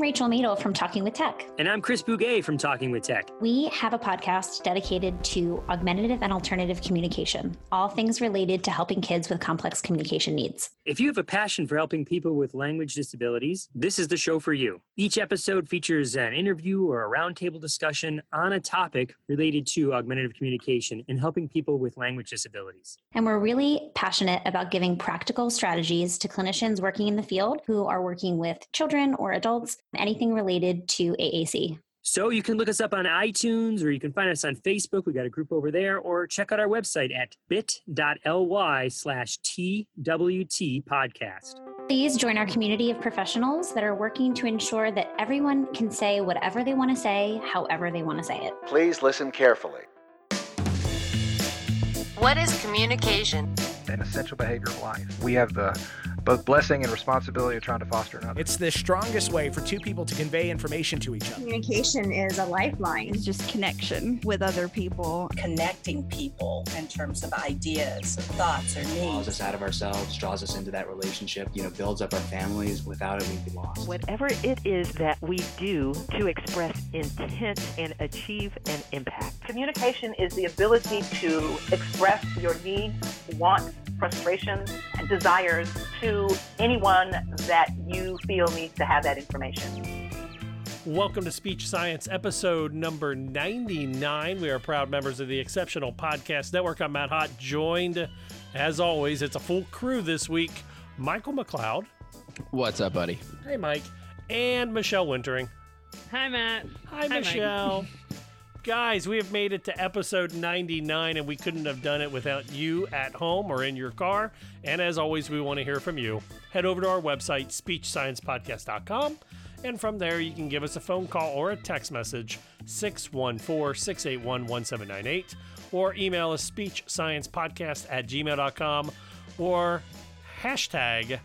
I'm Rachel Madel from Talking with Tech. And I'm Chris Bugaj from Talking with Tech. We have a podcast dedicated to augmentative and alternative communication, all things related to helping kids with complex communication needs. If you have a passion for helping people with language disabilities, this is the show for you. Each episode features an interview or a roundtable discussion on a topic related to augmentative communication and helping people with language disabilities. And we're really passionate about giving practical strategies to clinicians working in the field who are working with children or adults, anything related to AAC. So you can look us up on iTunes or you can find us on Facebook. We got a group over there, or check out our website at bit.ly slash TWT podcast. Please join our community of professionals that are working to ensure that everyone can say whatever they want to say, however they want to say it. Please listen carefully. What is communication? An essential behavior of life. We have the both blessing and responsibility of trying to foster another. It's the strongest way for two people to convey information to each other. Communication is a lifeline. It's just connection with other people. Connecting people in terms of ideas, thoughts, or needs. Draws us out of ourselves, draws us into that relationship, you know, builds up our families. Without it, we'd be lost. Whatever it is that we do to express intent and achieve an impact. Communication is the ability to express your needs, wants, frustrations, and desires to anyone that you feel needs to have that information. Welcome to Speech Science episode number 99. We are proud members of the Exceptional Podcast Network. I'm Matt Hott, joined, as always, it's a full crew this week. Michael McLeod. What's up, buddy? Hey, Mike. And Michelle Wintering. Hi, Matt. Hi, Hi Michelle. Guys, we have made it to episode 99, and we couldn't have done it without you at home or in your car. And as always, we want to hear from you. Head over to our website, speechsciencepodcast.com, and from there, you can give us a phone call or a text message, 614 681 1798, or email us speechsciencepodcast at gmail.com, or hashtag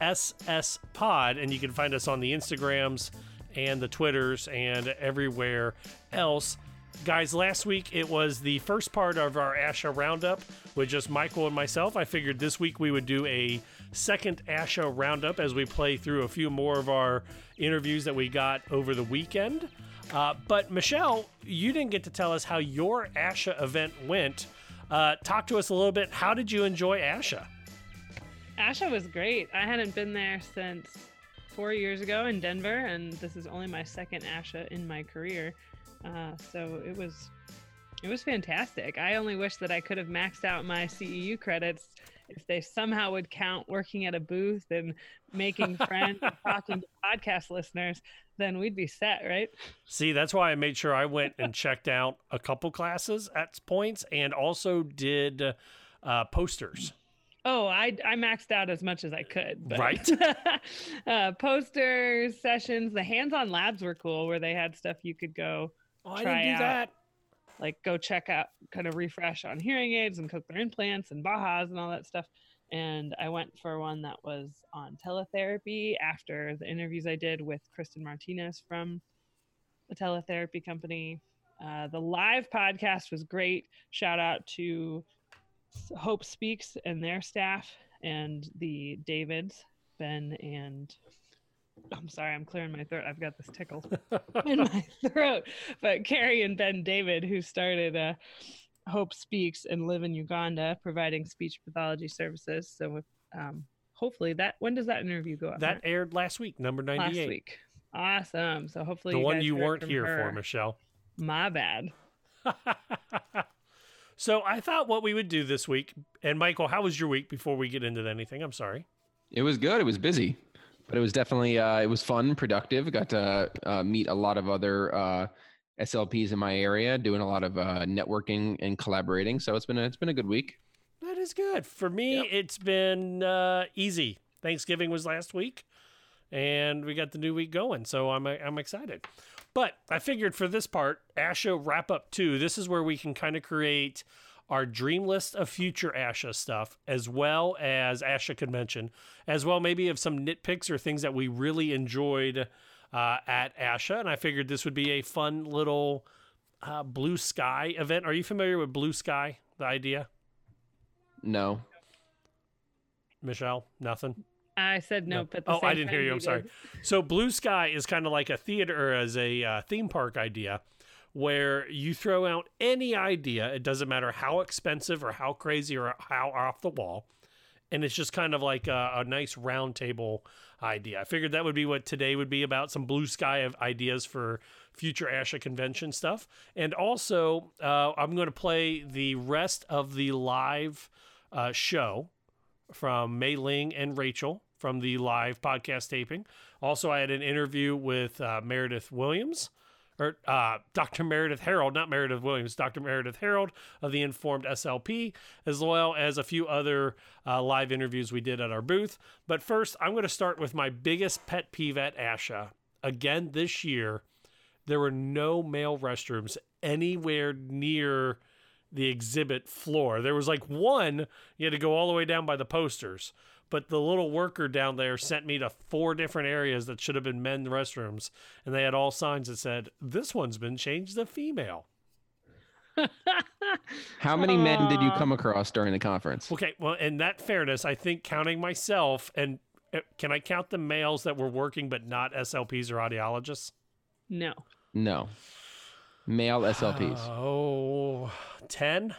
SSPod, and you can find us on the Instagrams and the Twitters and everywhere else. Guys, last week it was the first part of our ASHA roundup with just Michael and myself. I figured this week we would do a second ASHA roundup as we play through a few more of our interviews that we got over the weekend. Uh, but Michelle, you didn't get to tell us how your ASHA event went. Uh, talk to us a little bit. How did you enjoy ASHA? ASHA was great. I hadn't been there since four years ago in Denver, and this is only my second ASHA in my career. Uh, so it was it was fantastic. I only wish that I could have maxed out my CEU credits if they somehow would count working at a booth and making friends and talking to podcast listeners, then we'd be set, right? See, that's why I made sure I went and checked out a couple classes at points and also did uh, posters. Oh, I, I maxed out as much as I could. But, right. uh, posters, sessions, the hands on labs were cool where they had stuff you could go Oh, I didn't do out, that. Like go check out, kind of refresh on hearing aids and cochlear implants and Bahas and all that stuff. And I went for one that was on teletherapy after the interviews I did with Kristen Martinez from the teletherapy company. Uh, the live podcast was great. Shout out to Hope Speaks and their staff and the Davids, Ben and I'm sorry, I'm clearing my throat. I've got this tickle in my throat. But Carrie and Ben David, who started uh, Hope Speaks and live in Uganda, providing speech pathology services. So um, hopefully that when does that interview go up? That aired last week, number 98. Last week. Awesome. So hopefully the you one you weren't here her. for, Michelle. My bad. so I thought what we would do this week, and Michael, how was your week before we get into anything? I'm sorry. It was good. It was busy but it was definitely uh, it was fun, productive. Got to uh, meet a lot of other uh, SLPs in my area, doing a lot of uh, networking and collaborating. So it's been a, it's been a good week. That is good for me. Yep. It's been uh, easy. Thanksgiving was last week, and we got the new week going. So I'm I'm excited. But I figured for this part, ASHA wrap up two. This is where we can kind of create our dream list of future ASHA stuff, as well as ASHA convention, as well maybe of some nitpicks or things that we really enjoyed uh, at ASHA. And I figured this would be a fun little uh, blue sky event. Are you familiar with blue sky? The idea? No. Michelle, nothing. I said nope. At the Oh, same I didn't hear you. I'm sorry. So Blue Sky is kind of like a theater as a uh, theme park idea where you throw out any idea. It doesn't matter how expensive or how crazy or how off the wall. And it's just kind of like a, a nice round table idea. I figured that would be what today would be about some blue sky of ideas for future ASHA convention stuff. And also, uh, I'm going to play the rest of the live uh, show from Mei Ling and Rachel from the live podcast taping. Also, I had an interview with uh, Meredith Williams, or uh, Dr. Meredith Harold, not Meredith Williams, Dr. Meredith Harold of the Informed SLP, as well as a few other uh, live interviews we did at our booth. But first, I'm going to start with my biggest pet peeve at ASHA. Again, this year, there were no male restrooms anywhere near the exhibit floor. There was like one, you had to go all the way down by the posters. But the little worker down there sent me to four different areas that should have been men's restrooms. And they had all signs that said, This one's been changed to female. How many men did you come across during the conference? Okay, well, in that fairness, I think counting myself and uh, can I count the males that were working but not SLPs or audiologists? No. No. Male SLPs. Oh, 10,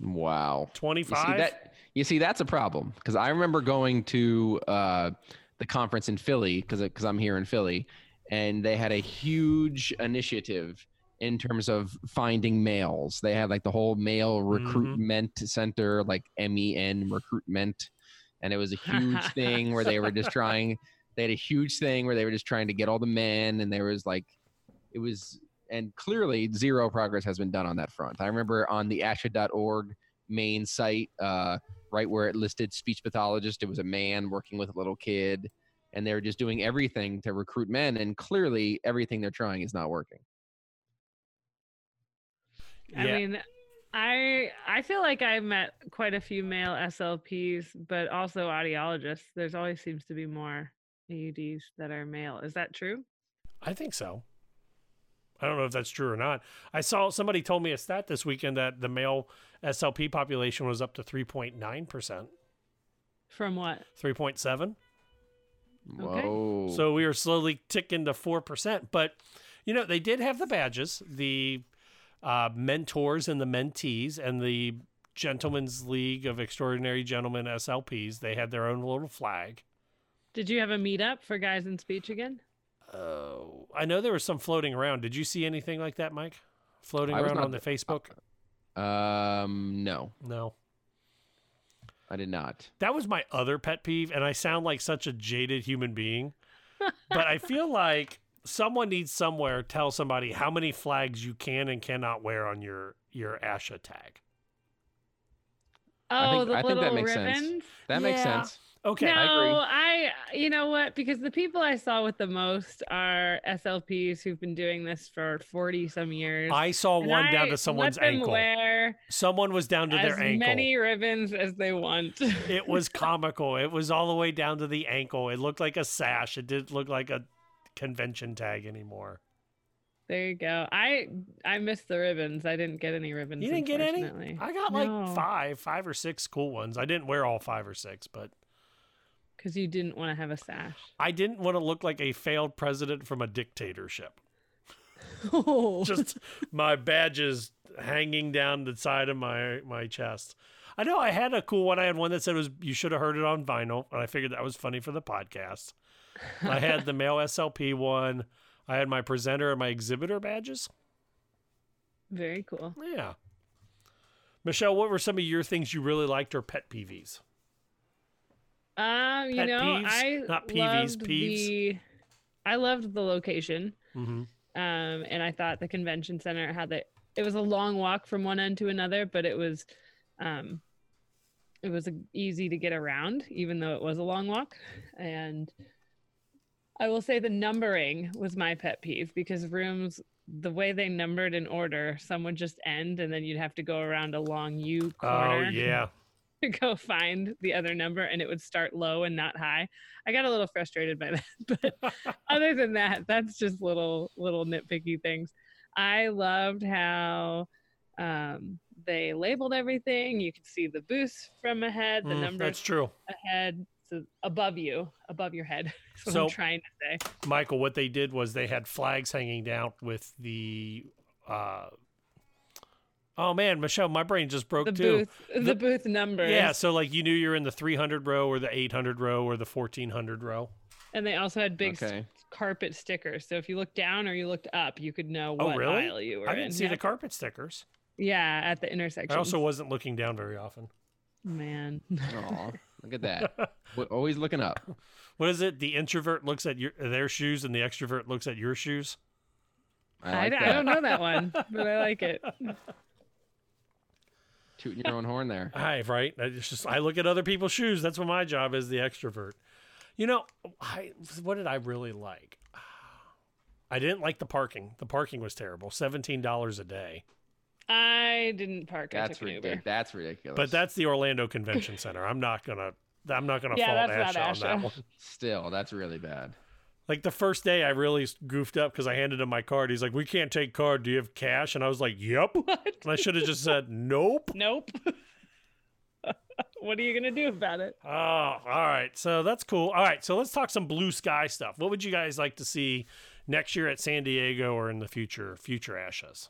Wow. 25? That? You see, that's a problem because I remember going to uh, the conference in Philly because because I'm here in Philly, and they had a huge initiative in terms of finding males. They had like the whole male recruitment center, like MEN recruitment, and it was a huge thing where they were just trying. They had a huge thing where they were just trying to get all the men, and there was like, it was, and clearly zero progress has been done on that front. I remember on the ASHA.org main site, uh, right where it listed speech pathologist, it was a man working with a little kid, and they're just doing everything to recruit men, and clearly everything they're trying is not working. I Yeah. mean, I I feel like I've met quite a few male SLPs, but also audiologists. There's always seems to be more AUDs that are male. Is that true? I think so. I don't know if that's true or not. I saw somebody told me a stat this weekend that the male SLP population was up to 3.9%, From what? 3.7. Whoa. So we are slowly ticking to 4%. But, you know, they did have the badges, the uh, mentors and the mentees, and the Gentlemen's League of Extraordinary Gentlemen SLPs. They had their own little flag. Did you have a meetup for guys in speech again? Oh, I know there was some floating around. Did you see anything like that, Mike? Floating I around not on the th- Facebook? Um, no, No. I did not. That was my other pet peeve, and I sound like such a jaded human being. but I feel like someone needs somewhere to tell somebody how many flags you can and cannot wear on your your ASHA tag. Oh, I think, the I think little that makes ribbons. sense. That makes Yeah. sense. Okay. no, I agree. I, you know what? Because the people I saw with the most are SLPs who've been doing this for 40 some years. I saw one down to someone's ankle. Someone was down to their ankle. As many ribbons as they want. It was comical. It was all the way down to the ankle. It looked like a sash. It didn't look like a convention tag anymore. there you go. I I missed the ribbons. I didn't get any ribbons. You didn't get any? I got No. like five, five or six cool ones. I didn't wear all five or six, but because you didn't want to have a sash. I didn't want to look like a failed president from a dictatorship. Oh, Just my badges hanging down the side of my my chest. I know I had a cool one. I had one that said was you should have heard it on vinyl, and I figured that was funny for the podcast. I had the male SLP one. I had my presenter and my exhibitor badges. very cool. Yeah. Michelle, what were some of your things you really liked or pet peeves? Um, you Pet know, peeves? I Not peevees, loved peeves. the. I loved the location. Mm-hmm. um, and I thought the convention center had the. It was a long walk from one end to another, but it was, um, it was easy to get around, even though it was a long walk. And I will say the numbering was my pet peeve because rooms, the way they numbered in order, some would just end, and then you'd have to go around a long U corner. Oh yeah. To go find the other number and it would start low and not high. I got a little frustrated by that. But other than that, that's just little little nitpicky things. I loved how um, they labeled everything. You could see the booths from ahead, the Mm, numbers That's true. ahead. So above you, above your head. So- I'm trying to say. Michael, what they did was they had flags hanging down with the. Uh, oh man, Michelle, my brain just broke The too. booth, the, booth numbers. Yeah, so like you knew you're in the 300 row or the 800 row or the 1400 row. And they also had big s- Okay. carpet stickers. So if you looked down or you looked up, you could know Oh, what really? aisle you were in. I didn't in. see yeah. the carpet stickers. Yeah, at the intersection. I also wasn't looking down very often. Man. Aw, look at that. We're always looking up. What is it? The introvert looks at your their shoes and the extrovert looks at your shoes. I, I don't know that one, but I like it. Tooting your own horn there. I right. I just I look at other people's shoes. That's what my job is, the extrovert. You know, I what did I really like? I didn't like the parking. The parking was terrible. Seventeen dollars a day. I didn't park. I That's took ridiculous. That's ridiculous. But that's the Orlando Convention Center. I'm not gonna. I'm not gonna Yeah, fault that's Asha on that one. Still, that's really bad. Like the first day, I really goofed up because I handed him my card. He's like, "We can't take card. Do you have cash?" And I was like, "Yep." And I should have just said, "Nope." Nope. what are you gonna do about it? Oh, all right. So that's cool. All right. So let's talk some blue sky stuff. What would you guys like to see next year at San Diego or in the future future ASHAs.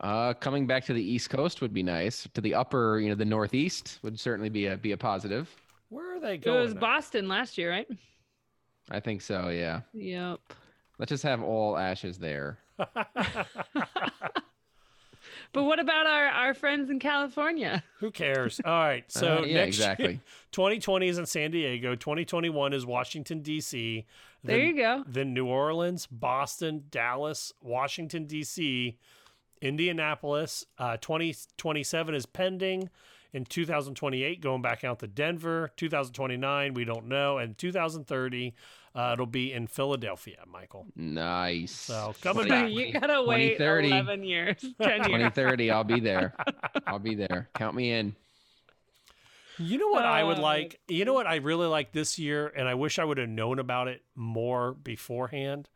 Uh, coming back to the East Coast would be nice. To the upper, you know, the Northeast would certainly be a be a positive. Where are It was Boston last year, right? I think so. Yeah. Yep. Let's just have all ASHAs there. But what about our, our friends in California? Who cares? All right. So Uh, yeah, next year- 2020 is in San Diego. 2021 is Washington D.C. There then- you go. Then New Orleans, Boston, Dallas, Washington D.C., Indianapolis. Uh, 2027 is pending. In 2028, going back out to Denver. 2029, we don't know. And 2030, uh, it'll be in Philadelphia, Michael. Nice. So coming Twenty- back. You gotta wait 2030. 11 years, 10 years. 2030, I'll be there. I'll be there. Count me in. You know what I would Uh, like? You know what I really like this year, and I wish I would have known about it more beforehand,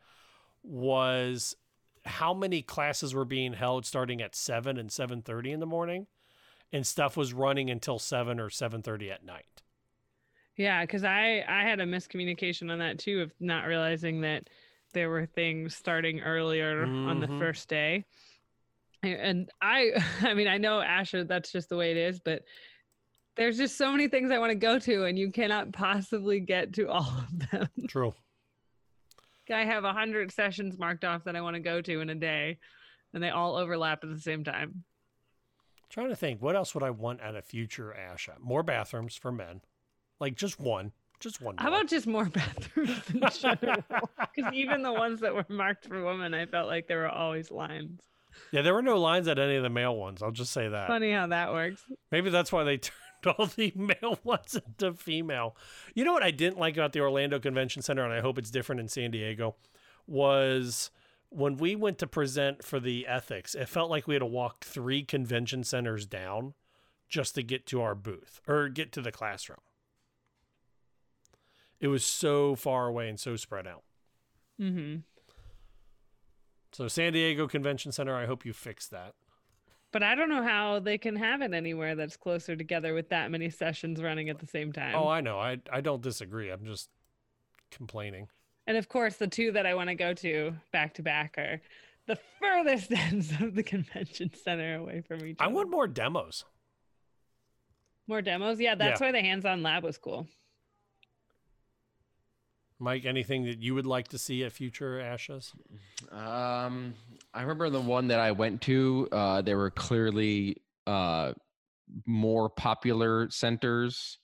was how many classes were being held starting at seven and seven thirty in the morning, and stuff was running until seven or seven thirty at night. Yeah, because I I had a miscommunication on that too of not realizing that there were things starting earlier on the Mhm. first day. And- And I I mean I know ASHA that's just the way it is, but there's just so many things I want to go to and you cannot possibly get to all of them. True. I have a hundred sessions marked off that I want to go to in a day, and they all overlap at the same time. Trying to think, what else would I want at a future Asha? More bathrooms for men, like just one, just one. How more. about just more bathrooms in general? Because even the ones that were marked for women, I felt like there were always lines. Yeah, there were no lines at any of the male ones. I'll just say that. Funny how that works. Maybe that's why they turned all the male ones into female. You know what I didn't like about the Orlando Convention Center, and I hope it's different in San Diego, was when we went to present for the ethics, it felt like we had to walk three convention centers down just to get to our booth or get to the classroom. It was so far away and so spread out. Mm-hmm. So San Diego Convention Center, I hope you fix that. But I don't know how they can have it anywhere that's closer together with that many sessions running at the same time. Oh, I know. I I don't disagree. I'm just complaining. And of course, the two that I want to go to back to back are the furthest ends of the convention center away from each I other. I want more demos. More demos? Yeah, that's Yeah. why the hands on lab was cool. Mike, anything that you would like to see at future ASHAs? Um, I remember the one that I went to. Uh, there were clearly uh, more popular centers.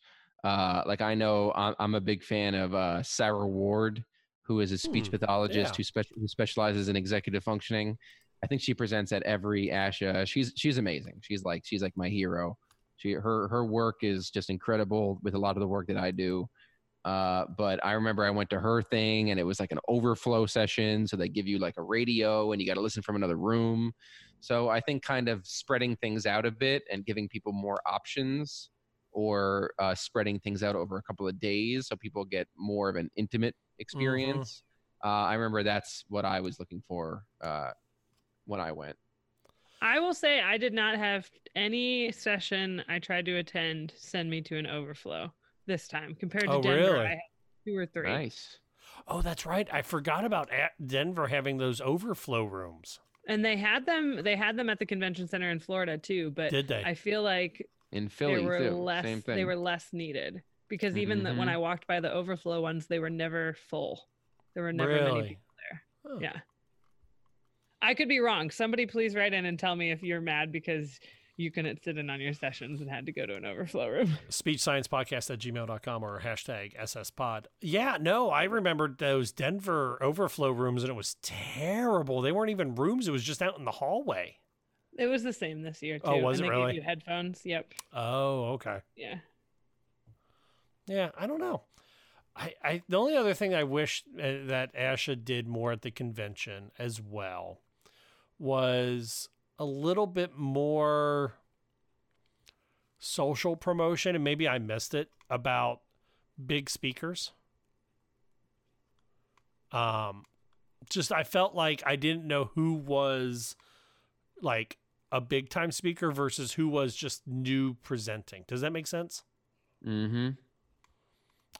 Uh, like I know I'm, I'm a big fan of uh, Sarah Ward, who is a speech Hmm, pathologist yeah. who, spec- who specializes in executive functioning. I think she presents at every ASHA. She's she's amazing. She's like she's like my hero. She her her work is just incredible with a lot of the work that I do. Uh, but I remember I went to her thing and it was like an overflow session. So they give you like a radio and you got to listen from another room. So I think kind of spreading things out a bit and giving people more options or uh, spreading things out over a couple of days so people get more of an intimate experience. Uh, I remember that's what I was looking for uh, when I went. I will say I did not have any session I tried to attend send me to an overflow this time compared to Oh, Denver. really? I had two or three. Nice. Oh, that's right. I forgot about at Denver having those overflow rooms. And they had them. They had them at the convention center in Florida too. But Did they? I feel like In Philly they were too. less. Same thing. They were less needed because even the, when Mhm. I walked by the overflow ones, they were never full. There were never Really? many people there. Yeah. I could be wrong. Somebody please write in and tell me if you're mad because you couldn't sit in on your sessions and had to go to an overflow room. Speech Science Podcast at gmail.com or hashtag SS pod. Yeah, no, I remembered those Denver overflow rooms and it was terrible. They weren't even rooms, it was just out in the hallway. It was the same this year too. Oh, was and it they really? Gave you headphones. Yep. Oh, okay. Yeah. Yeah, I don't know. I, I the only other thing I wish uh, that Asha did more at the convention as well was a little bit more social promotion, and maybe I missed it about big speakers. Um, just I felt like I didn't know who was like a big time speaker versus who was just new presenting. Does that make sense? Mm-hmm.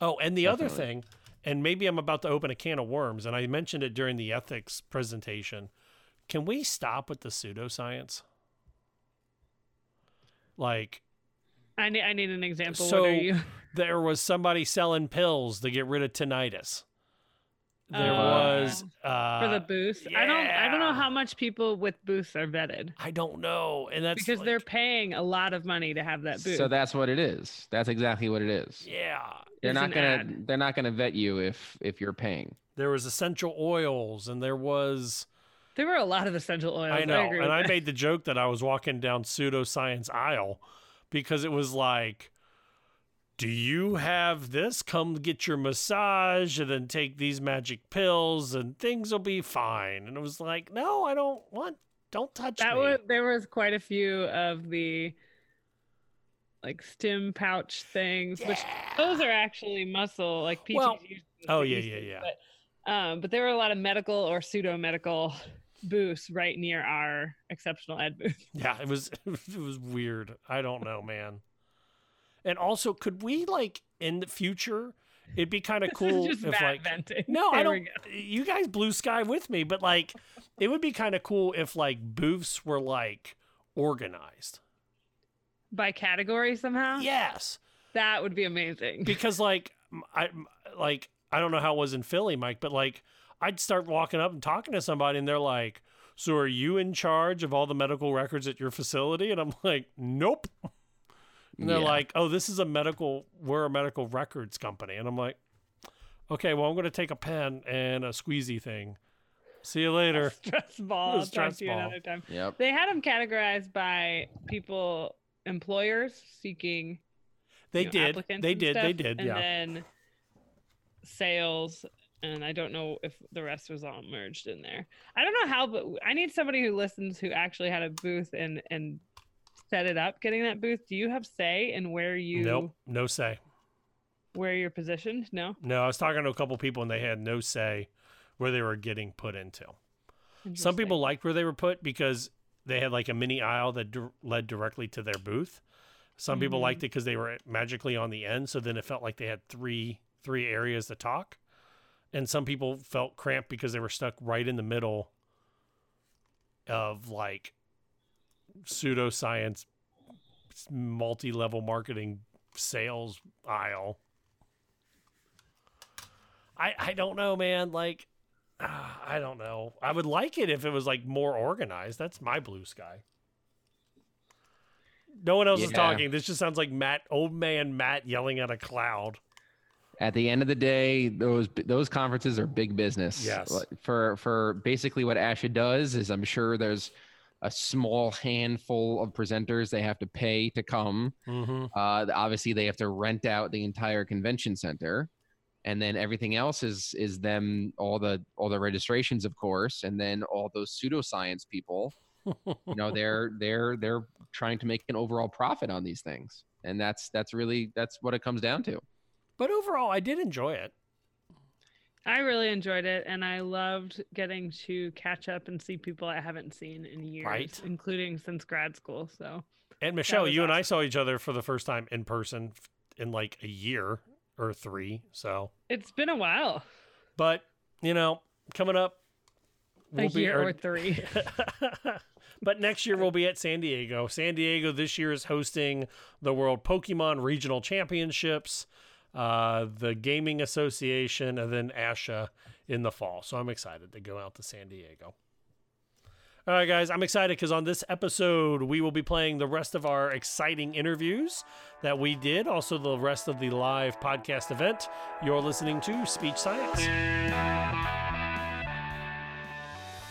Oh, and the other thing, and maybe I'm about to open a can of worms, and I mentioned it during the ethics presentation. Can we stop with the pseudoscience? Like, I need. I need an example. so what are you? there was somebody selling pills to get rid of tinnitus. There Oh. was uh, for the booth. I don't. I don't know how much people with booths are vetted I don't know, and that's because they're paying a lot of money to have that booth. So that's what it is. That's exactly what it is. yeah. They're It's not gonna ad. they're not gonna vet you if if you're paying. There was essential oils, and there was there were a lot of essential oils. I know, agree and I that. made the joke that I was walking down pseudoscience aisle because it was like, "Do you have this? Come get your massage, and then take these magic pills, and things will be fine." And it was like, "No, I don't want. Don't touch that me." was there was quite a few of the like stim pouch things, which those are actually muscle like PTs. Well- oh, yeah, yeah, yeah. But, um, but there were a lot of medical or pseudo medical booths right near our exceptional ed booth. Yeah, it was it was weird. I don't know, man. And also, could we like in the future? It'd be kind of cool just if like venting. no, I There we don't. You guys blue sky with me, but like it would be kind of cool if like booths were like organized. by category somehow. Yes, that would be amazing. because like I like I don't know how it was in Philly, Mike, but like I'd start walking up and talking to somebody, and they're like, "So are you in charge of all the medical records at your facility?" And I'm like, "Nope." And they're Yeah. like, "Oh, this is a medical. We're a medical records company." And I'm like, "Okay, well, I'm going to take a pen and a squeezy thing. See you later." stress ball. I'll talk stress to you ball. another time. Yep. They had them categorized by people, employers seeking. They you know, did. applicants They and did. They stuff, did. And Yeah. then sales, and I don't know if the rest was all merged in there. I don't know how, but I need somebody who listens who actually had a booth and and set it up. Getting that booth. Do you have say in where you Nope. No say. where you're positioned? No. No, I was talking to a couple people and they had no say where they were getting put into. Some people liked where they were put because they had like a mini aisle that dir- led directly to their booth. Some people Mhm. liked it because they were magically on the end, so then it felt like they had three three areas to talk. And some people felt cramped because they were stuck right in the middle of like pseudoscience multi-level marketing sales aisle. I I don't know, man. Like, ah, I don't know. I would like it if it was like more organized. That's my blue sky. No one else is talking. This just sounds like Matt, old man Matt, yelling at a cloud. At the end of the day, those those conferences are big business. Yes. For for basically what Asha does is I'm sure there's a small handful of presenters they have to pay to come. Mm-hmm. Uh, obviously, they have to rent out the entire convention center, and then everything else is is them all the all the registrations, of course, and then all those pseudoscience people. you know, they're they're they're trying to make an overall profit on these things, and that's that's really that's what it comes down to. But overall, I did enjoy it. I really enjoyed it, and I loved getting to catch up and see people I haven't seen in years, Right. including since grad school. So And Michelle, you and I saw each other for the first time in person in like a year or three. So, it's been a while, but you know, coming up, a year or three. but next year we'll be at San Diego. San Diego this year is hosting the World Pokemon Regional Championships, uh, the Gaming Association, and then ASHA in the fall. So I'm excited to go out to San Diego. All right, guys, I'm excited because on this episode, we will be playing the rest of our exciting interviews that we did, also the rest of the live podcast event. You're listening to Speech Science.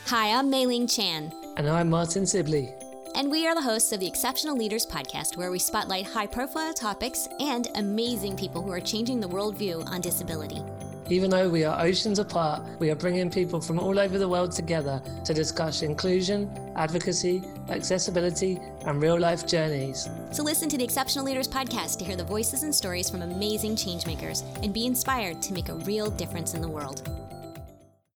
Hi, I'm Mei-Ling Chan. And I'm Martin Sibley. And we are the hosts of the Exceptional Leaders Podcast, where we spotlight high profile topics and amazing people who are changing the worldview on disability. Even though we are oceans apart, we are bringing people from all over the world together to discuss inclusion, advocacy, accessibility, and real life journeys. So listen to the Exceptional Leaders Podcast to hear the voices and stories from amazing changemakers and be inspired to make a real difference in the world.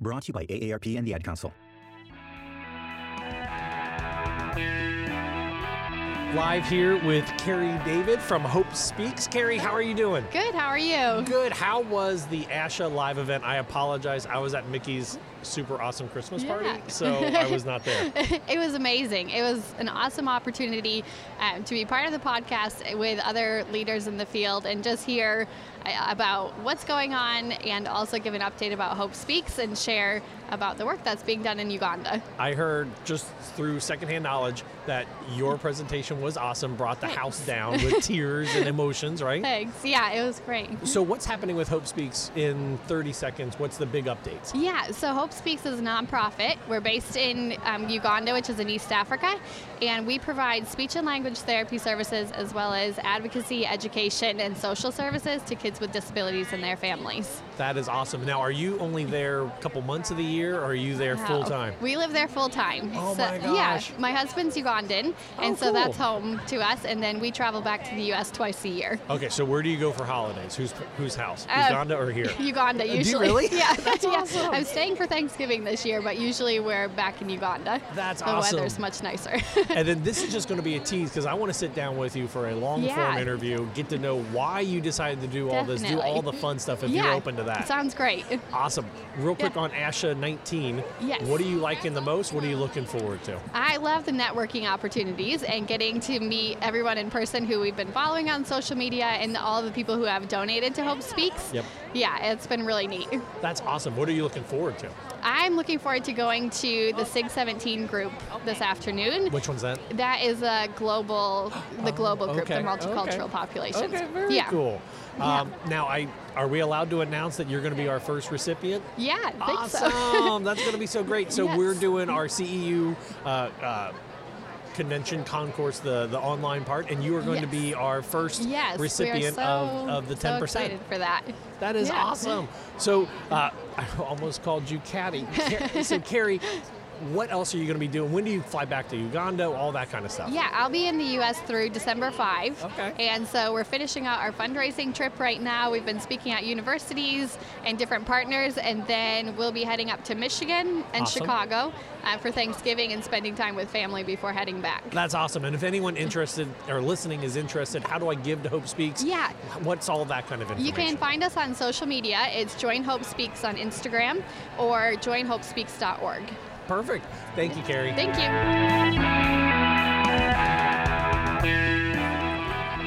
Brought to you by AARP and the Ad Council. Live here with Carrie David from Hope Speaks. Carrie, how are you doing? Good, how are you? Good. How was the ASHA live event? I apologize. I was at Mickey's super awesome Christmas party, Yeah. so I was not there. it was amazing. It was an awesome opportunity um, to be part of the podcast with other leaders in the field and just hear uh, about what's going on and also give an update about Hope Speaks and share about the work that's being done in Uganda. I heard just through secondhand knowledge that your presentation was awesome, brought the house down with tears and emotions, right? Thanks. Yeah, it was great. So, what's happening with Hope Speaks in 30 seconds? What's the big updates? Yeah, so Hope Speaks is a nonprofit. We're based in um, Uganda, which is in East Africa, and we provide speech and language therapy services as well as advocacy, education, and social services to kids with disabilities and their families. That is awesome. Now, are you only there a couple months of the year, or are you there Wow. full time? We live there full time. Oh so, my gosh. Yeah, my husband's Ugandan, Oh, and so that's home to us, and then we travel back to the U.S. twice a year. Okay, so where do you go for holidays? Whose whose house? Uh, Uganda or here? Uganda, Do you usually. really? yeah. That's yeah. awesome. I'm staying for Thanksgiving this year, but usually we're back in Uganda. That's the awesome. weather's much nicer. and then this is just going to be a tease because I want to sit down with you for a long form interview, get to know why you decided to do all this, do all the fun stuff if yeah. you're open to that. Sounds great. awesome. Real quick on ASHA 19. Yes. What are you liking the most? What are you looking forward to? I love the networking opportunities and getting to meet everyone in person who we've been following on social media and all the people who have donated to Hope Speaks. Yep. Yeah, it's been really neat. That's awesome. What are you looking forward to? I'm looking forward to going to the SIG 17 group this afternoon. Which one's that? That is a global, the global group, okay, the multicultural okay. populations. Okay, very yeah. cool. Um, now, I are we allowed to announce that you're going to be our first recipient? Yeah, I think so. Awesome! That's going to be so great. So Yes. we're doing our CEU uh, uh, convention concourse, the the online part, and you are going to be our first Yes, recipient so, of, of the ten percent. So excited for that. That is Yeah. awesome. So uh, I almost called you Caddy. So Carrie, what else are you going to be doing? When do you fly back to Uganda? All that kind of stuff. Yeah, I'll be in the U.S. through December 5. Okay. And so we're finishing out our fundraising trip right now. We've been speaking at universities and different partners, and then we'll be heading up to Michigan and Awesome. Chicago uh, for Thanksgiving and spending time with family before heading back. That's awesome. And if anyone interested or listening is interested, how do I give to Hope Speaks? Yeah. What's all that kind of information? You can find us on social media. It's Join Hope Speaks on Instagram or joinhopespeaks.org. Perfect. Thank you, Carrie. Thank you.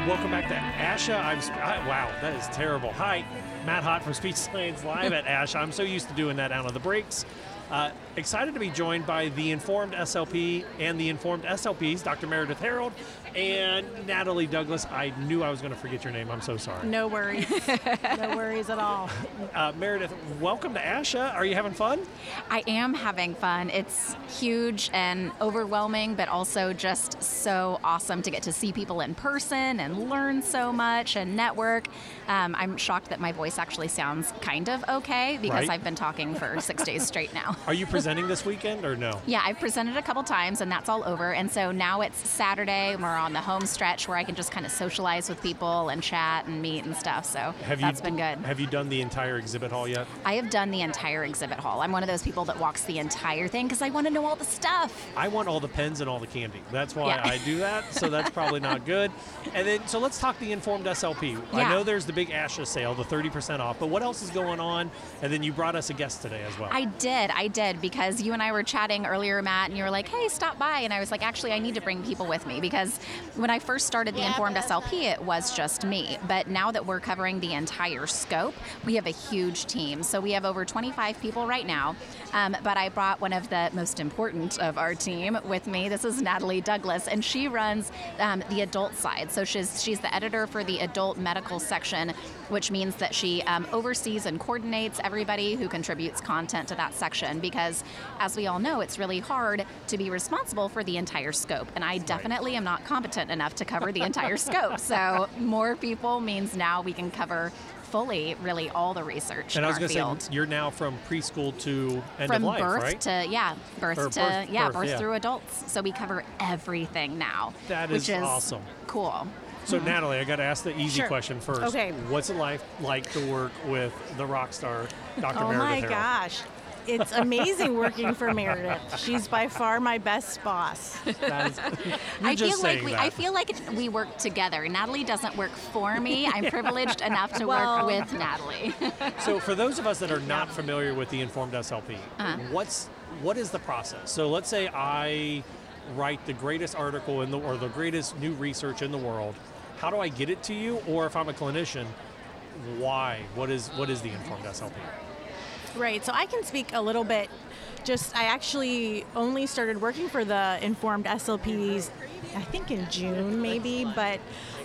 Welcome back to ASHA. I'm, I, wow, that is terrible. Hi, Matt Hott from Speech Science Live at ASHA. I'm so used to doing that out of the breaks. Uh, excited to be joined by the Informed SLP and the Informed SLPs, Dr. Meredith Harold and Natalie Douglas. I knew I was going to forget your name. I'm so sorry. No worries. no worries at all. Uh, Meredith, welcome to ASHA. Are you having fun? I am having fun. It's huge and overwhelming, but also just so awesome to get to see people in person and learn so much and network. Um, I'm shocked that my voice actually sounds kind of okay because Right. I've been talking for six days straight now. Are you presenting this weekend or no? Yeah, I've presented a couple times and that's all over. And so now it's Saturday we're on the home stretch where I can just kind of socialize with people and chat and meet and stuff. So Have that's you been good. Have you done the entire exhibit hall yet? I have done the entire exhibit hall. I'm one of those people that walks the entire thing because I want to know all the stuff. I want all the pens and all the candy. That's why Yeah. I do that. So that's probably not good. And then, so let's talk the informed SLP. I know there's the big ASHA sale, the 30% off, but what else is going on? And then you brought us a guest today as well. I did, I did, because you and I were chatting earlier, Matt, and you were like, hey, stop by. And I was like, actually, I need to bring people with me because when I first started the Informed SLP, it was just me. But now that we're covering the entire scope, we have a huge team. So we have over 25 people right now. Um, but I brought one of the most important of our team with me. This is Natalie Douglas, and she runs um, the adult side. So she's, she's the editor for the adult medical section, which means that she um, oversees and coordinates everybody who contributes content to that section because, as we all know, it's really hard to be responsible for the entire scope. And I definitely am not competent enough to cover the entire scope. So, more people means now we can cover fully, really, all the research and in I was our going to field. say, you're now from preschool to end From of life, birth right? to yeah, birth Or to birth- yeah, birth, birth yeah. through adults. So we cover everything now. That which is awesome. Cool. So, Mhm. Natalie, I got to ask the easy Sure. question first. Okay. What's it like, like to work with the rock star, Dr. oh Meredith my Harold? gosh. It's amazing working for Meredith. She's by far my best boss. That is- I feel like we, that. I feel like we work together. Natalie doesn't work for me. I'm privileged enough to Well- work with Natalie. So, for those of us that are not familiar with the Informed SLP, Uh-huh. what's what is the process? So, let's say I write the greatest article in the or the greatest new research in the world. How do I get it to you? Or if I'm a clinician, why? What is what is the Informed SLP? Right. So I can speak a little bit. Just I actually only started working for the Informed SLPs, I think in June maybe, but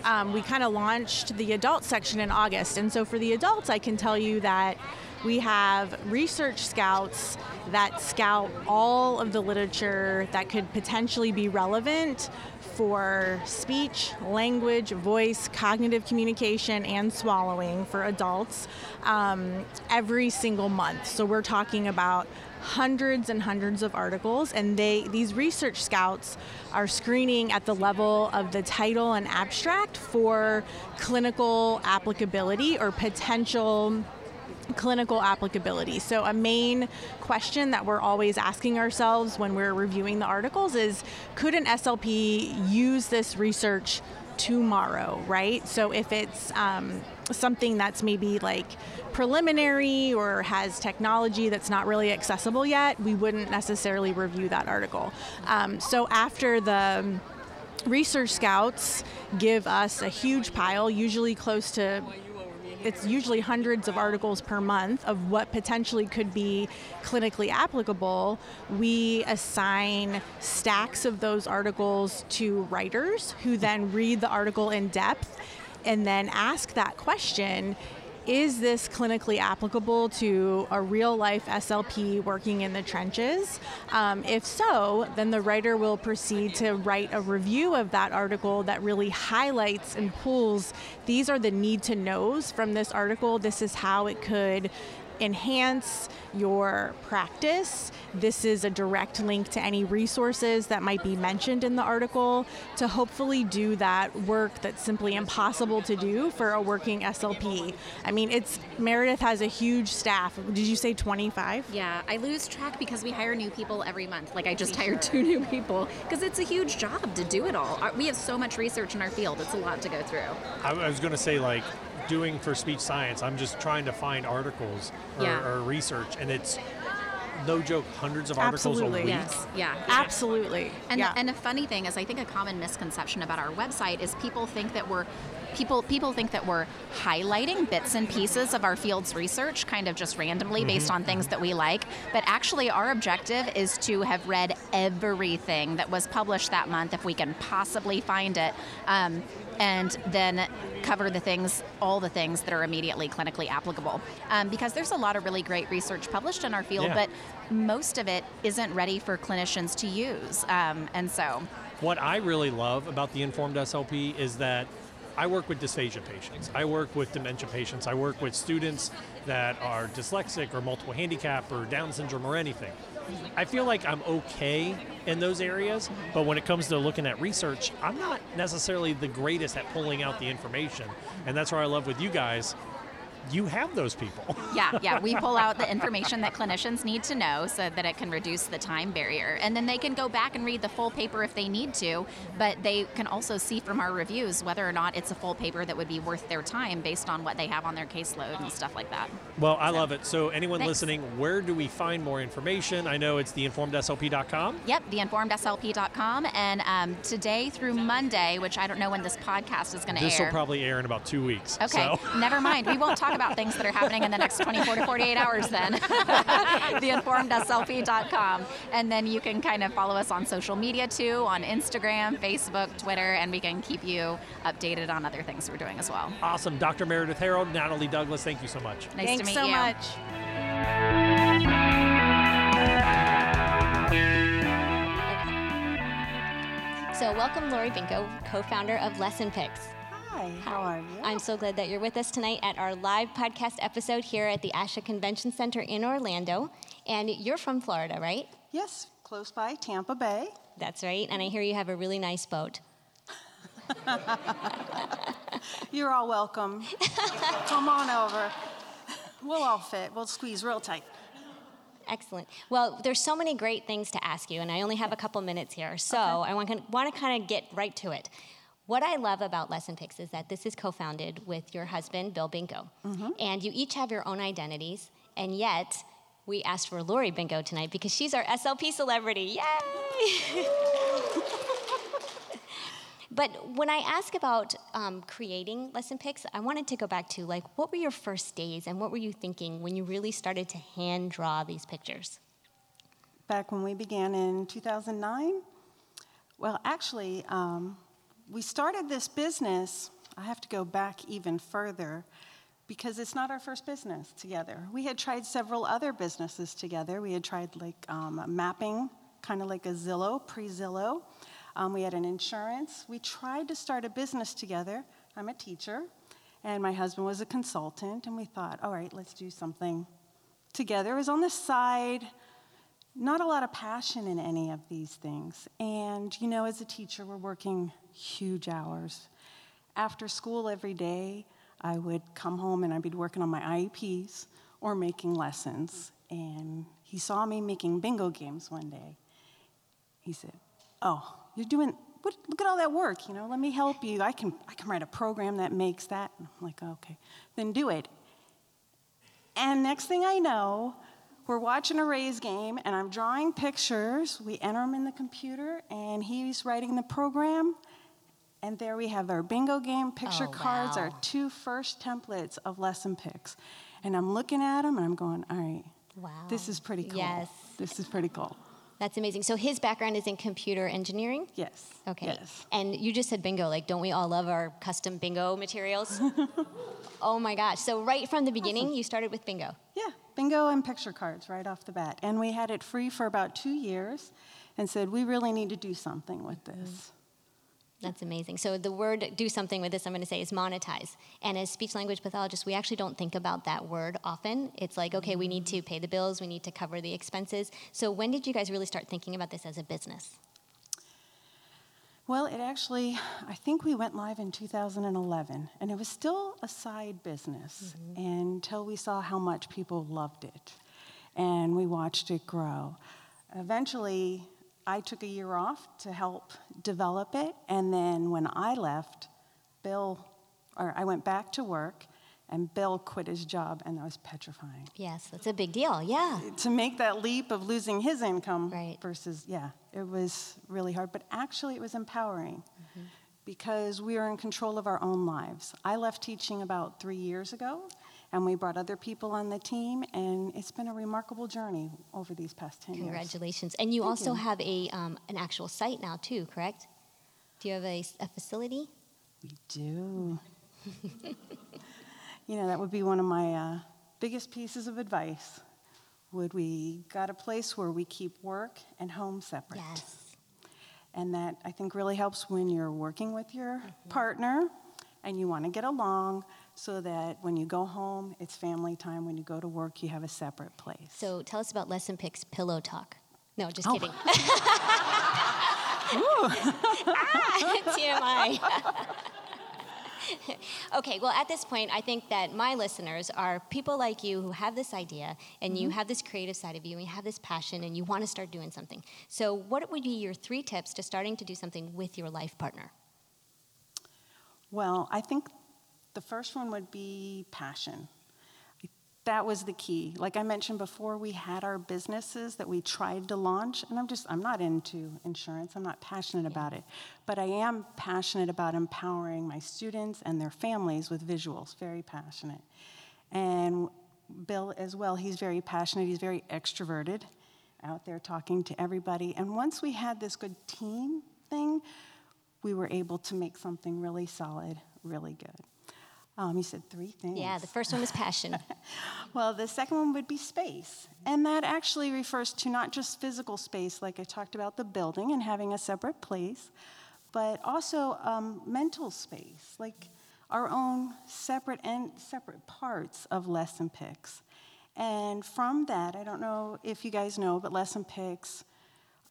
um, we kind of launched the adult section in August. And so for the adults, I can tell you that we have research scouts that scout all of the literature that could potentially be relevant for speech, language, voice, cognitive communication, and swallowing for adults um, every single month. So we're talking about hundreds and hundreds of articles and they these research scouts are screening at the level of the title and abstract for clinical applicability or potential clinical applicability. So, a main question that we're always asking ourselves when we're reviewing the articles is could an SLP use this research tomorrow, right? So, if it's um, something that's maybe like preliminary or has technology that's not really accessible yet, we wouldn't necessarily review that article. Um, so, after the research scouts give us a huge pile, usually close to it's usually hundreds of articles per month of what potentially could be clinically applicable. We assign stacks of those articles to writers who then read the article in depth and then ask that question is this clinically applicable to a real life SLP working in the trenches? Um, if so, then the writer will proceed to write a review of that article that really highlights and pulls these are the need to knows from this article. This is how it could enhance your practice. This is a direct link to any resources that might be mentioned in the article to hopefully do that work that's simply impossible to do for a working SLP. I mean, it's Meredith has a huge staff. Did you say 25? Yeah, I lose track because we hire new people every month. Like I just hired two new people because it's a huge job to do it all. We have so much research in our field. It's a lot to go through. I, I was going to say, like, doing for speech science, I'm just trying to find articles or, Yeah. or research, and it's no joke, hundreds of articles Absolutely. a week. Yes, yeah. Absolutely. And, yeah. and a funny thing is, I think a common misconception about our website is people think that we're people people think that we're highlighting bits and pieces of our field's research, kind of just randomly mm-hmm. based on things that we like. But actually, our objective is to have read everything that was published that month, if we can possibly find it. Um, and then cover the things, all the things that are immediately clinically applicable. Um, because there's a lot of really great research published in our field, yeah. but most of it isn't ready for clinicians to use. Um, and so. What I really love about the Informed SLP is that I work with dysphagia patients. I work with dementia patients. I work with students that are dyslexic or multiple handicap or Down syndrome or anything. I feel like I'm okay in those areas, but when it comes to looking at research, I'm not necessarily the greatest at pulling out the information. And that's where I love with you guys you have those people. yeah, yeah. We pull out the information that clinicians need to know so that it can reduce the time barrier. And then they can go back and read the full paper if they need to, but they can also see from our reviews whether or not it's a full paper that would be worth their time based on what they have on their caseload and stuff like that. Well, I so, love it. So, anyone thanks. listening, where do we find more information? I know it's theinformedslp.com. Yep, theinformedslp.com. And um, today through Monday, which I don't know when this podcast is going to air. This will probably air in about two weeks. Okay, so. never mind. We won't talk about things that are happening in the next 24 to 48 hours then. theinformedslp.com. And then you can kind of follow us on social media too, on Instagram, Facebook, Twitter, and we can keep you updated on other things we're doing as well. Awesome. Dr. Meredith Harold, Natalie Douglas, thank you so much. Nice Thanks to meet so you. much. So, welcome Lori Binko, co founder of LessonPix. Hi, how are you? I'm so glad that you're with us tonight at our live podcast episode here at the ASHA Convention Center in Orlando. And you're from Florida, right? Yes, close by Tampa Bay. That's right. And I hear you have a really nice boat. you're all welcome. Come on over. We'll all fit. We'll squeeze real tight. Excellent. Well, there's so many great things to ask you, and I only have a couple minutes here. So okay. I want, want to kind of get right to it. What I love about LessonPix is that this is co founded with your husband, Bill Binko. Mm-hmm. And you each have your own identities, and yet we asked for Lori Binko tonight because she's our SLP celebrity. Yay! but when I ask about um, creating LessonPix, I wanted to go back to like, what were your first days and what were you thinking when you really started to hand draw these pictures? Back when we began in 2009? Well, actually, um, we started this business, I have to go back even further because it's not our first business together. We had tried several other businesses together. We had tried like um, mapping, kind of like a Zillow, pre Zillow. Um, we had an insurance. We tried to start a business together. I'm a teacher, and my husband was a consultant, and we thought, all right, let's do something together. It was on the side not a lot of passion in any of these things. And, you know, as a teacher, we're working huge hours. After school every day, I would come home and I'd be working on my IEPs or making lessons. And he saw me making bingo games one day. He said, Oh, you're doing, what, look at all that work, you know, let me help you. I can, I can write a program that makes that. I'm like, okay, then do it. And next thing I know, we're watching a Rays game, and I'm drawing pictures. We enter them in the computer, and he's writing the program. And there we have our bingo game picture oh, cards, wow. our two first templates of lesson picks. And I'm looking at them, and I'm going, all right, wow. this is pretty cool. Yes. This is pretty cool. That's amazing. So his background is in computer engineering? Yes. Okay. Yes. And you just said bingo. Like, don't we all love our custom bingo materials? oh my gosh. So right from the beginning, awesome. you started with bingo? Yeah bingo and picture cards right off the bat. And we had it free for about two years and said, we really need to do something with this. Mm-hmm. That's amazing. So the word do something with this, I'm going to say, is monetize. And as speech language pathologists, we actually don't think about that word often. It's like, okay, we need mm-hmm. to pay the bills, we need to cover the expenses. So when did you guys really start thinking about this as a business? Well, it actually, I think we went live in 2011, and it was still a side business mm-hmm. until we saw how much people loved it. And we watched it grow. Eventually, I took a year off to help develop it, and then when I left, Bill, or I went back to work, and Bill quit his job, and that was petrifying. Yes, that's a big deal, yeah. To make that leap of losing his income right. versus, yeah, it was really hard, but actually it was empowering. Mm-hmm. because we are in control of our own lives. I left teaching about three years ago, and we brought other people on the team, and it's been a remarkable journey over these past 10 years. Congratulations. And you Thank also you. have a, um, an actual site now, too, correct? Do you have a, a facility? We do. you know, that would be one of my uh, biggest pieces of advice. Would we got a place where we keep work and home separate? Yes. And that I think really helps when you're working with your partner and you want to get along so that when you go home, it's family time. When you go to work, you have a separate place. So tell us about LessonPix Pillow Talk. No, just Oh. kidding. ah, TMI. okay, well, at this point, I think that my listeners are people like you who have this idea and you Mhm. have this creative side of you and you have this passion and you want to start doing something. So, what would be your three tips to starting to do something with your life partner? Well, I think the first one would be passion. That was the key. Like I mentioned before, we had our businesses that we tried to launch, and I'm just, I'm not into insurance, I'm not passionate about it. But I am passionate about empowering my students and their families with visuals, very passionate. And Bill as well, he's very passionate, he's very extroverted, out there talking to everybody. And once we had this good team thing, we were able to make something really solid, really good. Um, you said three things. Yeah, the first one was passion. Well, the second one would be space. And that actually refers to not just physical space, like I talked about the building and having a separate place, but also um, mental space, like our own separate and separate parts of LessonPix. And from that, I don't know if you guys know, but LessonPix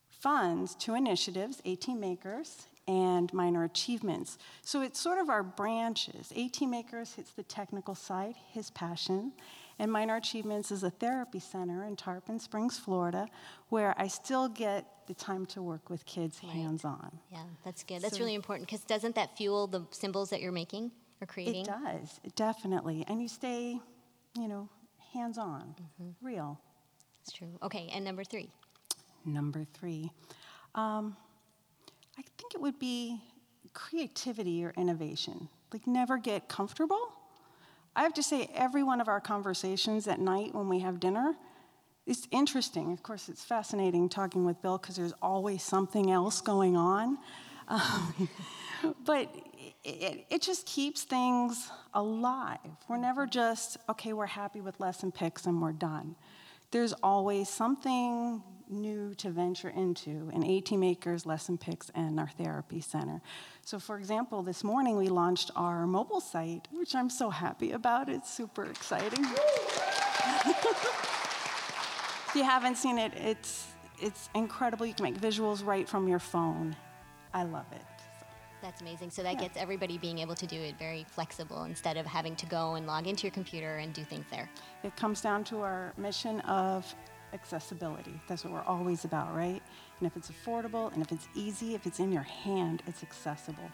funds two initiatives, 18 Makers and Minor Achievements. So it's sort of our branches. 18 Makers hits the technical side, his passion, and Minor Achievements is a therapy center in Tarpon Springs, Florida, where I still get the time to work with kids hands on. Yeah, that's good. That's So- really important because doesn't that fuel the symbols that you're making or creating? It does, definitely. And you stay, you know, hands on, real. It's true. Okay, and number three. Number three, um, I think it would be creativity or innovation. Like, never get comfortable. I have to say, every one of our conversations at night when we have dinner, it's interesting. Of course, it's fascinating talking with Bill because there's always something else going on. Um, but it, it just keeps things alive. We're never just, okay, we're happy with LessonPix and we're done. There's always something new to venture into in 18 Makers, LessonPix, and our therapy center. So, for example, this morning we launched our mobile site, which I'm so happy about. It's super exciting. if you haven't seen it, it's, it's incredible. You can make visuals right from your phone. I love it. That's amazing. So that gets everybody being able to do it very flexible instead of having to go and log into your computer and do things there. It comes down to our mission of accessibility. That's what we're always about, right? And if it's affordable and if it's easy, if it's in your hand, it's accessible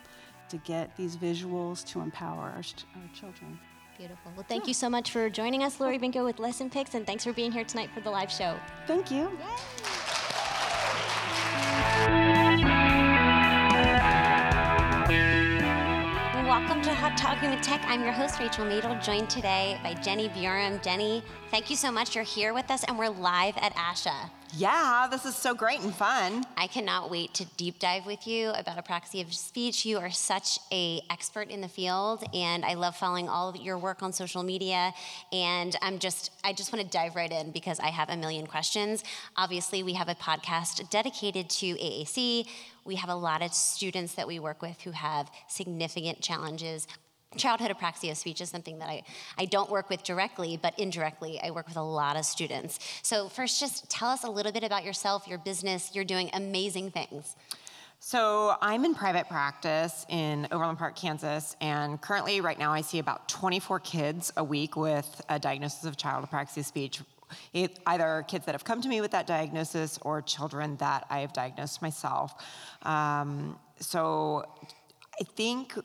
to get these visuals to empower our, our children. Beautiful. Well, thank you so much for joining us, Lori Binko with LessonPix, and thanks for being here tonight for the live show. Thank you. Welcome Hot Talking with Tech. I'm your host, Rachel Madel, joined today by Jenny Bjorem. Jenny, thank you so much. You're here with us, and we're live at ASHA. Yeah, this is so great and fun. I cannot wait to deep dive with you about apraxia of speech. You are such a expert in the field, and I love following all of your work on social media. And I'm just, I just want to dive right in because I have a million questions. Obviously, we have a podcast dedicated to AAC. We have a lot of students that we work with who have significant challenges childhood apraxia of speech is something that I, I don't work with directly, but indirectly, I work with a lot of students. So, first, just tell us a little bit about yourself, your business. You're doing amazing things. So, I'm in private practice in Overland Park, Kansas, and currently, right now, I see about 24 kids a week with a diagnosis of child apraxia of speech. It, either kids that have come to me with that diagnosis or children that I have diagnosed myself. Um, so, I think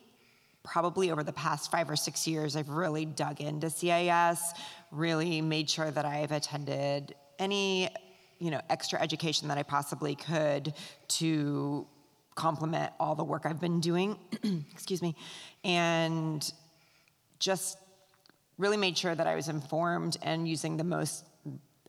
probably over the past five or six years, I've really dug into CAS, really made sure that I've attended any, you know, extra education that I possibly could to complement all the work I've been doing. Excuse me. And just really made sure that I was informed and using the most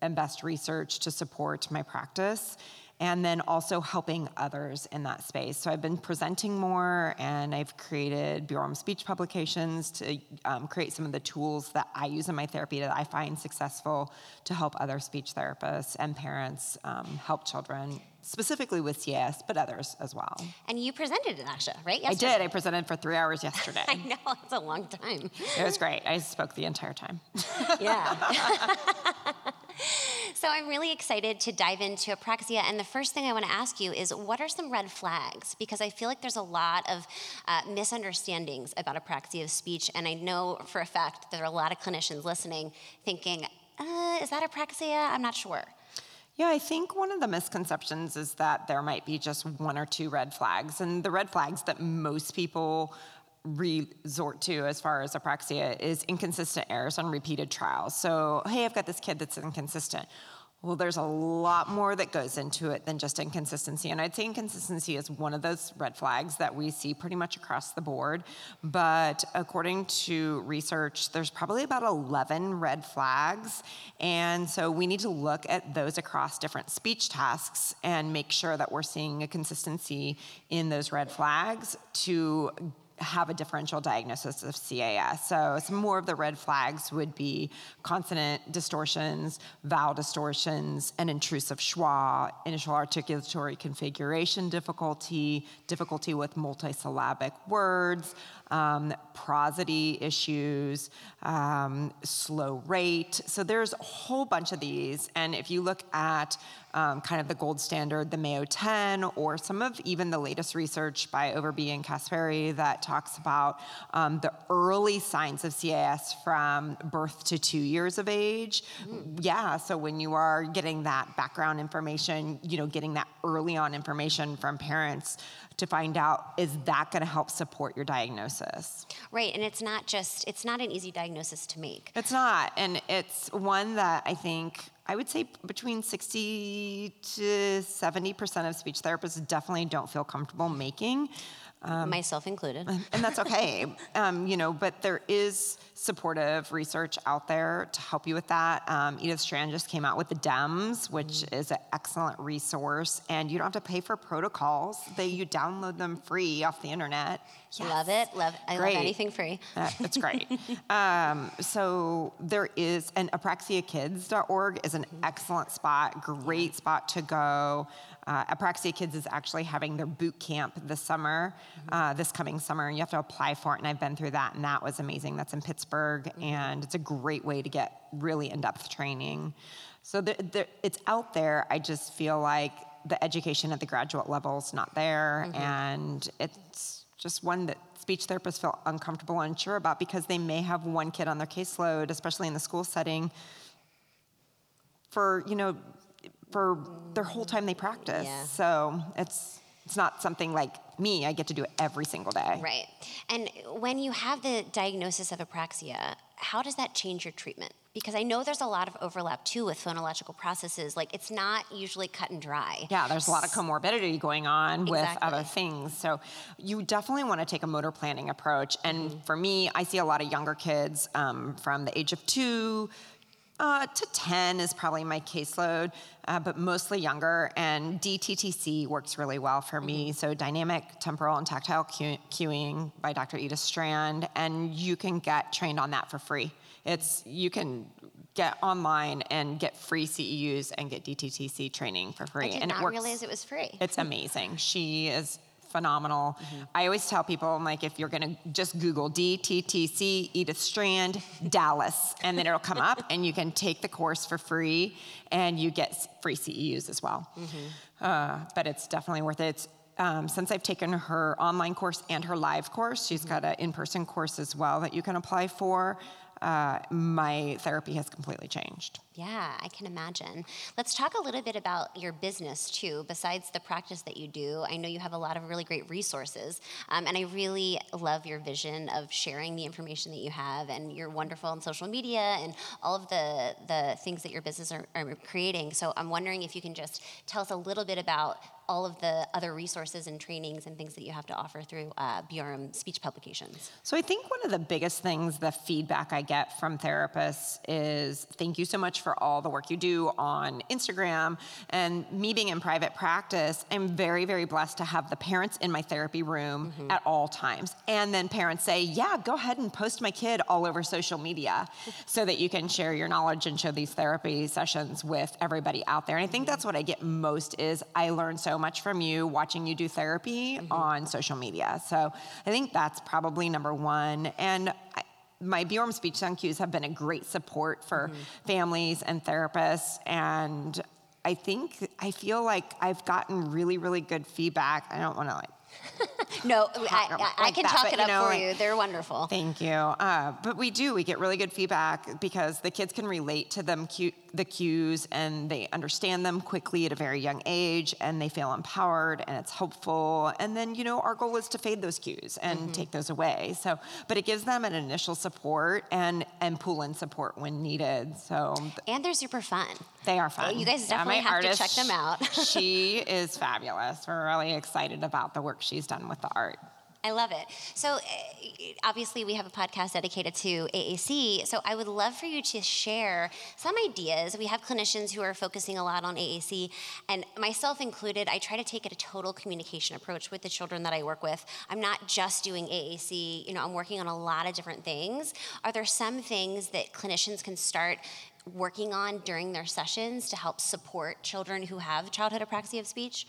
and best research to support my practice and then also helping others in that space. So I've been presenting more, and I've created Bjorem speech publications to um, create some of the tools that I use in my therapy that I find successful to help other speech therapists and parents um, help children. Specifically with CAS, but others as well. And you presented in ASHA, right? Yesterday. I did. I presented for three hours yesterday. I know, it's a long time. It was great. I spoke the entire time. yeah. so I'm really excited to dive into apraxia. And the first thing I want to ask you is what are some red flags? Because I feel like there's a lot of uh, misunderstandings about apraxia of speech. And I know for a fact there are a lot of clinicians listening thinking, uh, is that apraxia? I'm not sure. Yeah, I think one of the misconceptions is that there might be just one or two red flags. And the red flags that most people resort to as far as apraxia is inconsistent errors on repeated trials. So, hey, I've got this kid that's inconsistent. Well, there's a lot more that goes into it than just inconsistency. And I'd say inconsistency is one of those red flags that we see pretty much across the board. But according to research, there's probably about 11 red flags. And so we need to look at those across different speech tasks and make sure that we're seeing a consistency in those red flags to have a differential diagnosis of CAS. So some more of the red flags would be consonant distortions, vowel distortions, an intrusive schwa, initial articulatory configuration difficulty, difficulty with multisyllabic words, um, prosody issues, um, slow rate. So there's a whole bunch of these. And if you look at um, kind of the gold standard, the Mayo 10, or some of even the latest research by Overby and Caspari that talks about um, the early signs of CAS from birth to two years of age. Mm. Yeah, so when you are getting that background information, you know, getting that early on information from parents, to find out is that going to help support your diagnosis right and it's not just it's not an easy diagnosis to make it's not and it's one that i think i would say between 60 to 70% of speech therapists definitely don't feel comfortable making um, myself included. And that's okay. um, you know, but there is supportive research out there to help you with that. Um, Edith Strand just came out with the DEMSS, which mm. is an excellent resource, and you don't have to pay for protocols. They you download them free off the internet. Yes. Love it. Love. I great. love anything free. It's great. Um, so there is, and apraxiakids.org is an mm-hmm. excellent spot. Great spot to go. Uh, Apraxia Kids is actually having their boot camp this summer, mm-hmm. uh, this coming summer, and you have to apply for it. And I've been through that, and that was amazing. That's in Pittsburgh, mm-hmm. and it's a great way to get really in depth training. So the, the, it's out there. I just feel like the education at the graduate level is not there, mm-hmm. and it's just one that speech therapists feel uncomfortable and unsure about because they may have one kid on their caseload, especially in the school setting, for you know for their whole time they practice. Yeah. So it's it's not something like me. I get to do it every single day. Right. And when you have the diagnosis of apraxia, how does that change your treatment? Because I know there's a lot of overlap too with phonological processes. Like it's not usually cut and dry. Yeah, there's a lot of comorbidity going on exactly. with other things. So you definitely want to take a motor planning approach. And mm-hmm. for me, I see a lot of younger kids um, from the age of two uh, to 10 is probably my caseload, uh, but mostly younger. And DTTC works really well for me. Mm-hmm. So, dynamic, temporal, and tactile cue- cueing by Dr. Edith Strand. And you can get trained on that for free. It's You can get online and get free CEUs and get DTTC training for free. I did and not it works. realize it was free. It's amazing. she is phenomenal. Mm-hmm. I always tell people, I'm like, if you're gonna just Google DTTC, Edith Strand, Dallas, and then it'll come up, and you can take the course for free, and you get free CEUs as well. Mm-hmm. Uh, but it's definitely worth it. It's, um, since I've taken her online course and her live course, she's mm-hmm. got an in-person course as well that you can apply for. Uh, my therapy has completely changed. Yeah, I can imagine. Let's talk a little bit about your business too. Besides the practice that you do, I know you have a lot of really great resources, um, and I really love your vision of sharing the information that you have. And you're wonderful on social media and all of the the things that your business are, are creating. So I'm wondering if you can just tell us a little bit about all of the other resources and trainings and things that you have to offer through uh, Bjorem Speech Publications. So I think one of the biggest things, the feedback I get from therapists is thank you so much for all the work you do on Instagram. And me being in private practice, I'm very, very blessed to have the parents in my therapy room mm-hmm. at all times. And then parents say, yeah, go ahead and post my kid all over social media so that you can share your knowledge and show these therapy sessions with everybody out there. And I think mm-hmm. that's what I get most is I learn so much from you watching you do therapy mm-hmm. on social media. So I think that's probably number one. And I, my Bjorem speech sound cues have been a great support for mm-hmm. families and therapists. And I think I feel like I've gotten really, really good feedback. I don't want to like no, I, I, I can that, talk it up know, for like, you. They're wonderful. Thank you. Uh, but we do. We get really good feedback because the kids can relate to them cu- the cues and they understand them quickly at a very young age and they feel empowered and it's hopeful. And then, you know, our goal is to fade those cues and mm-hmm. take those away. So, but it gives them an initial support and and pull in support when needed. So and they're super fun. They are fun. You guys definitely yeah, have artist, to check them out. she is fabulous. We're really excited about the work she's done with the art. I love it. So, eh, obviously, we have a podcast dedicated to AAC. So, I would love for you to share some ideas. We have clinicians who are focusing a lot on AAC, and myself included, I try to take a total communication approach with the children that I work with. I'm not just doing AAC, you know, I'm working on a lot of different things. Are there some things that clinicians can start working on during their sessions to help support children who have childhood apraxia of speech?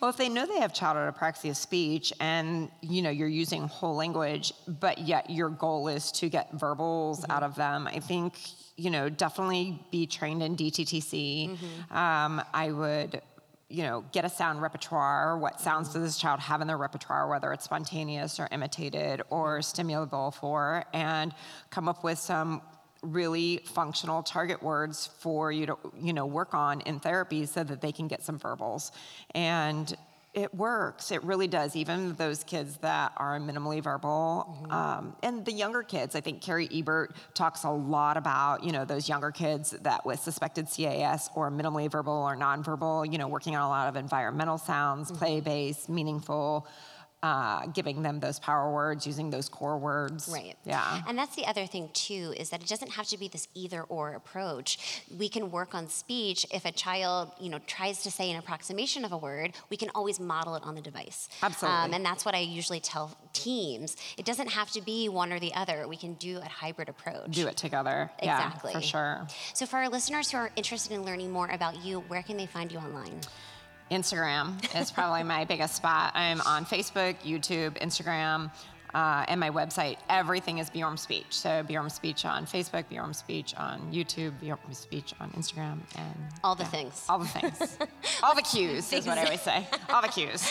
Well, if they know they have childhood apraxia of speech and you know you're using whole language, but yet your goal is to get verbals mm-hmm. out of them, I think you know definitely be trained in DTTC. Mm-hmm. Um, I would you know, get a sound repertoire. What sounds does this child have in their repertoire, whether it's spontaneous or imitated or stimulable for, and come up with some really functional target words for you to you know work on in therapy so that they can get some verbals and it works it really does even those kids that are minimally verbal mm-hmm. um, and the younger kids i think carrie ebert talks a lot about you know those younger kids that with suspected cas or minimally verbal or nonverbal you know working on a lot of environmental sounds mm-hmm. play-based meaningful uh, giving them those power words, using those core words. Right. Yeah. And that's the other thing too is that it doesn't have to be this either or approach. We can work on speech if a child, you know, tries to say an approximation of a word. We can always model it on the device. Absolutely. Um, and that's what I usually tell teams. It doesn't have to be one or the other. We can do a hybrid approach. Do it together. Exactly. Yeah, for sure. So for our listeners who are interested in learning more about you, where can they find you online? Instagram is probably my biggest spot. I'm on Facebook, YouTube, Instagram, uh, and my website. Everything is Bjorem Speech. So Bjorem Speech on Facebook, Bjorem Speech on YouTube, Bjorem Speech on Instagram, and all the yeah, things. All the things. all the cues is what I always say. All the cues.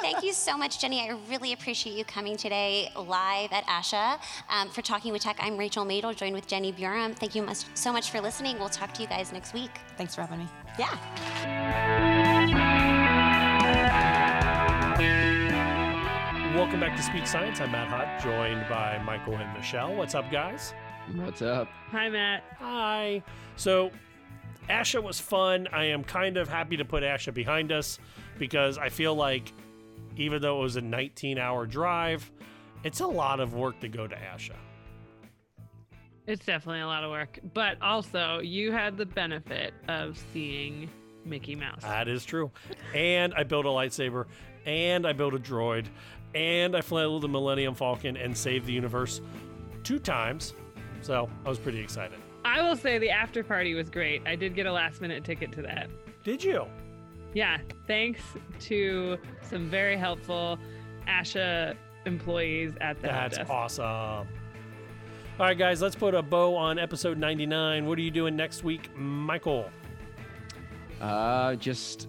Thank you so much, Jenny. I really appreciate you coming today live at ASHA um, for Talking with Tech. I'm Rachel Madel, joined with Jenny Bjorem. Thank you much, so much for listening. We'll talk to you guys next week. Thanks for having me. Yeah. Welcome back to Speech Science. I'm Matt Hott, joined by Michael and Michelle. What's up, guys? What's up? Hi, Matt. Hi. So, ASHA was fun. I am kind of happy to put ASHA behind us because I feel like even though it was a 19 hour drive, it's a lot of work to go to ASHA. It's definitely a lot of work. But also, you had the benefit of seeing Mickey Mouse. That is true. And I built a lightsaber, and I built a droid, and I flew the Millennium Falcon and saved the universe two times. So I was pretty excited. I will say the after party was great. I did get a last minute ticket to that. Did you? Yeah, thanks to some very helpful ASHA employees at the That's awesome. All right, guys, let's put a bow on episode 99. What are you doing next week, Michael? Uh, just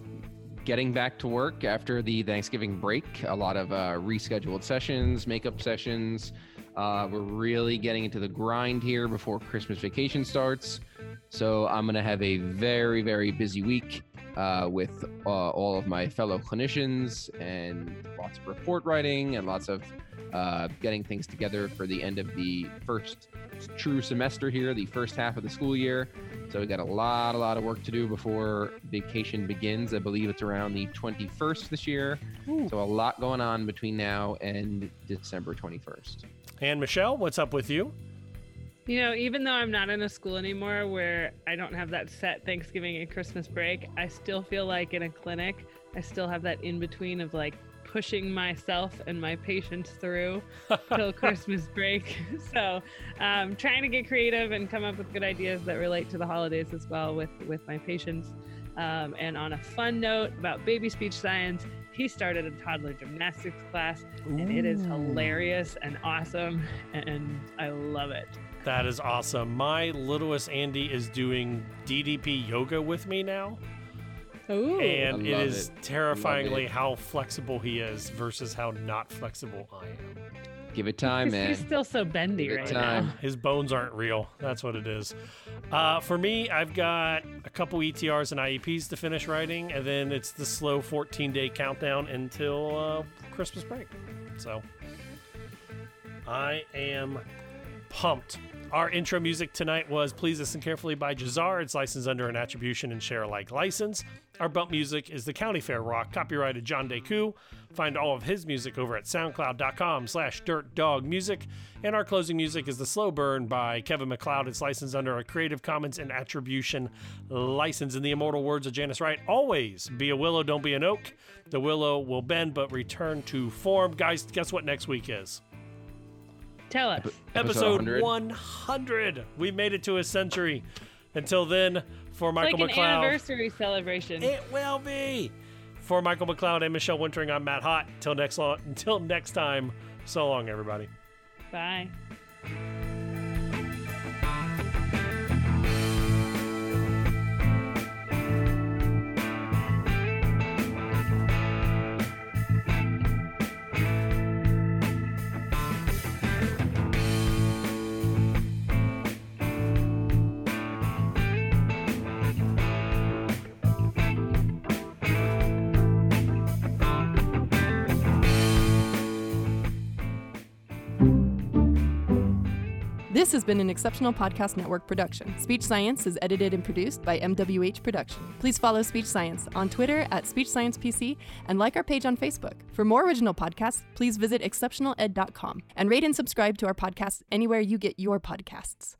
getting back to work after the Thanksgiving break. A lot of uh, rescheduled sessions, makeup sessions, Uh, we're really getting into the grind here before Christmas vacation starts. So I'm going to have a very, very busy week uh, with uh, all of my fellow clinicians and lots of report writing and lots of uh, getting things together for the end of the first true semester here, the first half of the school year. So we got a lot, a lot of work to do before vacation begins. I believe it's around the 21st this year. Ooh. So a lot going on between now and December 21st. And Michelle, what's up with you? You know, even though I'm not in a school anymore where I don't have that set Thanksgiving and Christmas break, I still feel like in a clinic, I still have that in between of like pushing myself and my patients through till Christmas break. So, um, trying to get creative and come up with good ideas that relate to the holidays as well with with my patients. Um, and on a fun note about baby speech science, he started a toddler gymnastics class, Ooh. and it is hilarious and awesome, and I love it. That is awesome. My littlest Andy is doing DDP yoga with me now. Ooh. And it is it. terrifyingly it. how flexible he is versus how not flexible I am. Give it time, man. He's still so bendy Give right time. now. His bones aren't real. That's what it is. Uh, for me, I've got a couple ETRs and IEPs to finish writing, and then it's the slow 14 day countdown until uh, Christmas break. So I am pumped. Our intro music tonight was Please Listen Carefully by Jahzzar. It's licensed under an attribution and share alike license. Our bump music is the County Fair Rock, copyrighted John Deku. Find all of his music over at soundcloud.com slash dirtdogmusic. And our closing music is The Slow Burn by Kevin MacLeod. It's licensed under a Creative Commons and Attribution license. In the immortal words of Janice Wright, always be a willow, don't be an oak. The willow will bend but return to form. Guys, guess what next week is? Tell us. Episode 100. 100. We made it to a century. Until then, for Michael like MacLeod. anniversary celebration. It will be. For Michael MacLeod and Michelle Wintering, I'm Matt Hott. Until next, long, until next time, so long, everybody. Bye. This has been an Exceptional Podcast Network production. Speech Science is edited and produced by MWH Production. Please follow Speech Science on Twitter at Speech Science PC and like our page on Facebook. For more original podcasts, please visit exceptionaled.com and rate and subscribe to our podcast anywhere you get your podcasts.